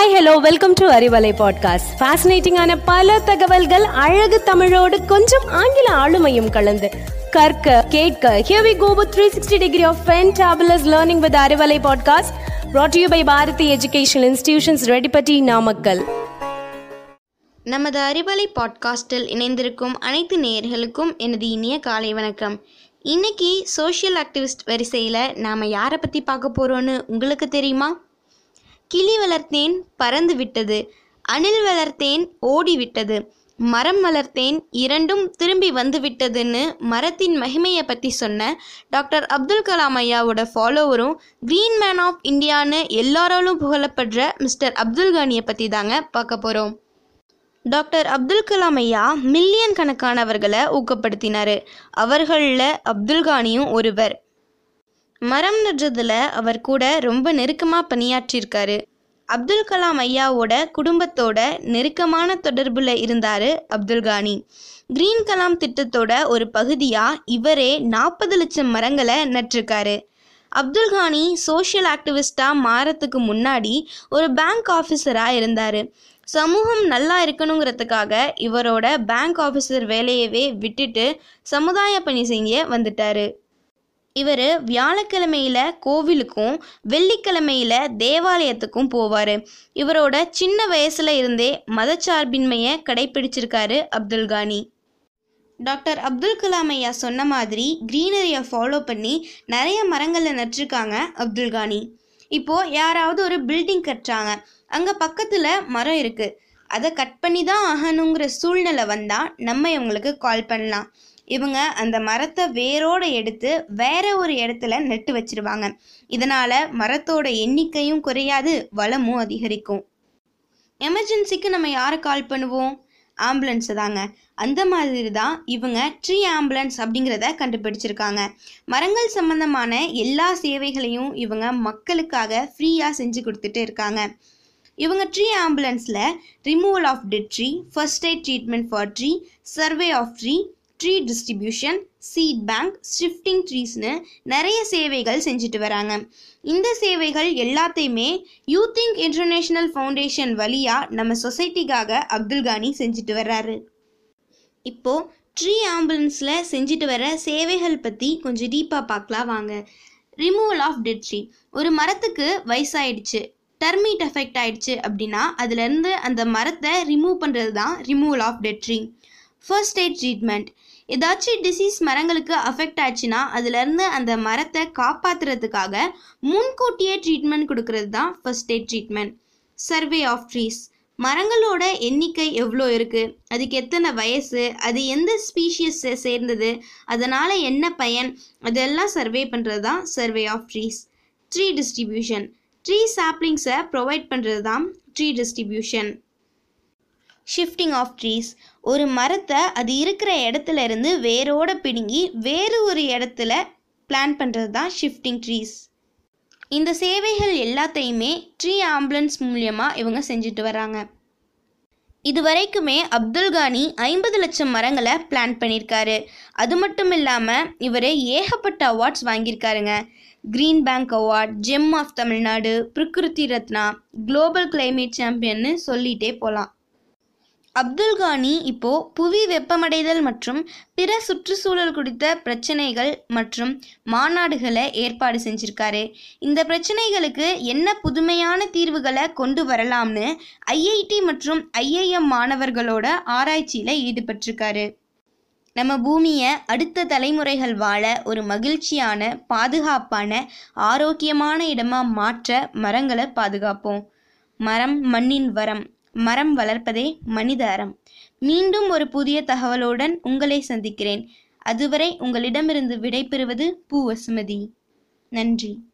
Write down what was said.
Hi hello welcome to Arivalai podcast ஃபேசினேட்டிங்கான பல தகவல்கள் அழகு தமிழோடு கொஞ்சம் ஆங்கில ஆளுமையும் கலந்து. கற்க கேட்க here we go with 360 degree of fantabulous learning with Arivalai podcast brought to you by Bharathi education institutions Reddipatti Namakkal நமது அறிவலை பாட்காஸ்டில் இணைந்திருக்கும் அனைத்து நேயர்களுக்கும் எனது இனிய காலை வணக்கம். இன்னைக்கு சோஷியல் ஆக்டிவிஸ்ட் வரிசையில் நாம் யாரை பற்றி பார்க்க போகிறோன்னு உங்களுக்கு தெரியுமா? கிளி வளர்த்தேன் பறந்து விட்டது. அணில் வளர்த்தேன் ஓடி விட்டது. மரம் வளர்த்தேன் இரண்டும் திரும்பி வந்து விட்டதுன்னு மரத்தின் மகிமையை பற்றி சொன்ன டாக்டர் அப்துல் கலாம் ஐயாவோட ஃபாலோவரும் க்ரீன் மேன் ஆஃப் இந்தியான்னு எல்லாராலும் புகழப்படுற மிஸ்டர் அப்துல் கானியை பற்றி தாங்க பார்க்க போகிறோம் டாக்டர் அப்துல் கலாம் ஐயா மில்லியன் கணக்கானவர்களை ஊக்கப்படுத்தினார். அவர்களில் அப்துல் கானியும் ஒருவர். மரம் நடுறதுல அவர் கூட ரொம்ப நெருக்கமாக பணியாற்றியிருக்காரு. அப்துல் கலாம் ஐயாவோட குடும்பத்தோட நெருக்கமான தொடர்பில் இருந்தார் அப்துல் கானி. கிரீன் கலாம் திட்டத்தோட ஒரு பகுதியாக இவரே நாற்பது லட்சம் மரங்களை நட்டிருக்காரு. அப்துல் கானி சோஷியல் ஆக்டிவிஸ்டாக மாறத்துக்கு முன்னாடி ஒரு பேங்க் ஆஃபீஸராக இருந்தார். சமூகம் நல்லா இருக்கணுங்கிறதுக்காக இவரோட பேங்க் ஆஃபீஸர் வேலையவே விட்டுட்டு சமுதாய பணி செய்ய வந்துட்டார். இவர் வியாழக்கிழமையில் கோவிலுக்கும் வெள்ளிக்கிழமையில் தேவாலயத்துக்கும் போவார். இவரோட சின்ன வயசில் இருந்தே மதச்சார்பின்மையை கடைபிடிச்சிருக்காரு அப்துல் கானி. டாக்டர் அப்துல் கலாம் ஐயா சொன்ன மாதிரி க்ரீனரியை ஃபாலோ பண்ணி நிறைய மரங்களை நட்டிருக்காங்க அப்துல் கானி. இப்போது யாராவது ஒரு பில்டிங் கட்டுறாங்க. அங்கே பக்கத்தில் மரம் இருக்குது அதை கட் பண்ணி தான் ஆகணுங்கிற சூழ்நிலை வந்தால் நம்ம இவங்களுக்கு கால் பண்ணலாம். இவங்க அந்த மரத்தை வேரோடு எடுத்து வேற ஒரு இடத்துல நட்டு வச்சிருவாங்க. இதனால் மரத்தோட எண்ணிக்கையும் குறையாது வளமும் அதிகரிக்கும். எமர்ஜென்சிக்கு நம்ம யாரை கால் பண்ணுவோம்? ஆம்புலன்ஸை தாங்க. அந்த மாதிரி தான் இவங்க ட்ரீ ஆம்புலன்ஸ் அப்படிங்கிறத கண்டுபிடிச்சிருக்காங்க. மரங்கள் சம்பந்தமான எல்லா சேவைகளையும் இவங்க மக்களுக்காக ஃப்ரீயாக செஞ்சு கொடுத்துட்டு இருக்காங்க. இவங்க ட்ரீ ஆம்புலன்ஸில் removal of dead tree first aid treatment for tree survey of tree tree distribution seed bank shifting ட்ரீஸ்னு நிறைய சேவைகள் செஞ்சுட்டு வராங்க. இந்த சேவைகள் எல்லாத்தையுமே யூ திங்க் இன்டர்நேஷ்னல் ஃபவுண்டேஷன் வழியாக நம்ம சொசைட்டிக்காக அப்துல் கானி செஞ்சுட்டு வர்றாரு. இப்போது ட்ரீ ஆம்புலன்ஸில் செஞ்சுட்டு வர சேவைகள் பற்றி கொஞ்சம் டீப்பாக பார்க்கலாம் வாங்க. ரிமூவல் ஆஃப் டெட் ட்ரீ ஒரு மரத்துக்கு வயசாயிடுச்சு. டர்மீட் எஃபெக்ட் ஆயிடுச்சு அப்படின்னா அதுலேருந்து அந்த மரத்தை ரிமூவ் பண்ணுறது தான் removal of dead tree first aid treatment ஏதாச்சும் டிசீஸ் மரங்களுக்கு அஃபெக்ட் ஆச்சுன்னா அதுலேருந்து அந்த மரத்தை காப்பாற்றுறதுக்காக முன்கூட்டியே ட்ரீட்மெண்ட் கொடுக்கறது தான் first aid treatment survey of trees மரங்களோட எண்ணிக்கை எவ்வளோ இருக்குது அதுக்கு எத்தனை வயசு? அது எந்த ஸ்பீஷியஸை சேர்ந்தது? அதனால் என்ன பயன்? அதெல்லாம் சர்வே பண்ணுறது தான் survey of trees tree distribution tree சாப்ளிங்ஸை provide பண்ணுறது தான் tree distribution shifting of trees ஒரு மரத்தை அது இருக்கிற இடத்துல இருந்து வேரோட பிடுங்கி வேறு ஒரு இடத்துல பிளான் பண்ணுறது தான் ஷிஃப்டிங் ட்ரீஸ் இந்த சேவைகள் எல்லாத்தையுமே ட்ரீ ஆம்புலன்ஸ் மூலியமாக இவங்க செஞ்சுட்டு வராங்க இது வரைக்குமே அப்துல் கானி ஐம்பது லட்சம் மரங்களை பிளான் பண்ணியிருக்காரு. அது மட்டும் இல்லாமல் இவர் ஏகப்பட்ட awards வாங்கியிருக்காருங்க. Green bank award gem of Tamil Nadu Prakriti Ratna global climate சாம்பியன்னு சொல்லிகிட்டே போகலாம் அப்துல் கானி இப்போ புவி வெப்பமடைதல் மற்றும் பிற சுற்றுச்சூழல் குறித்த பிரச்சனைகள் மற்றும் மாநாடுகளை ஏற்பாடு செஞ்சிருக்காரு. இந்த பிரச்சனைகளுக்கு என்ன புதுமையான தீர்வுகளை கொண்டு வரலாம்னு ஐஐடி மற்றும் ஐஐஎம் மாணவர்களோட ஆராய்ச்சியில் ஈடுபட்டிருக்காரு. நம்ம பூமியை அடுத்த தலைமுறைகள் வாழ ஒரு மகிழ்ச்சியான பாதுகாப்பான ஆரோக்கியமான இடமா மாற்ற மரங்களை பாதுகாப்போம். மரம் மண்ணின் வரம் மரம் வளர்ப்பதே மனித அறம். மீண்டும் ஒரு புதிய தகவலுடன் உங்களை சந்திக்கிறேன். அதுவரை உங்களிடமிருந்து விடைபெறுவது பூ வசுமதி. நன்றி.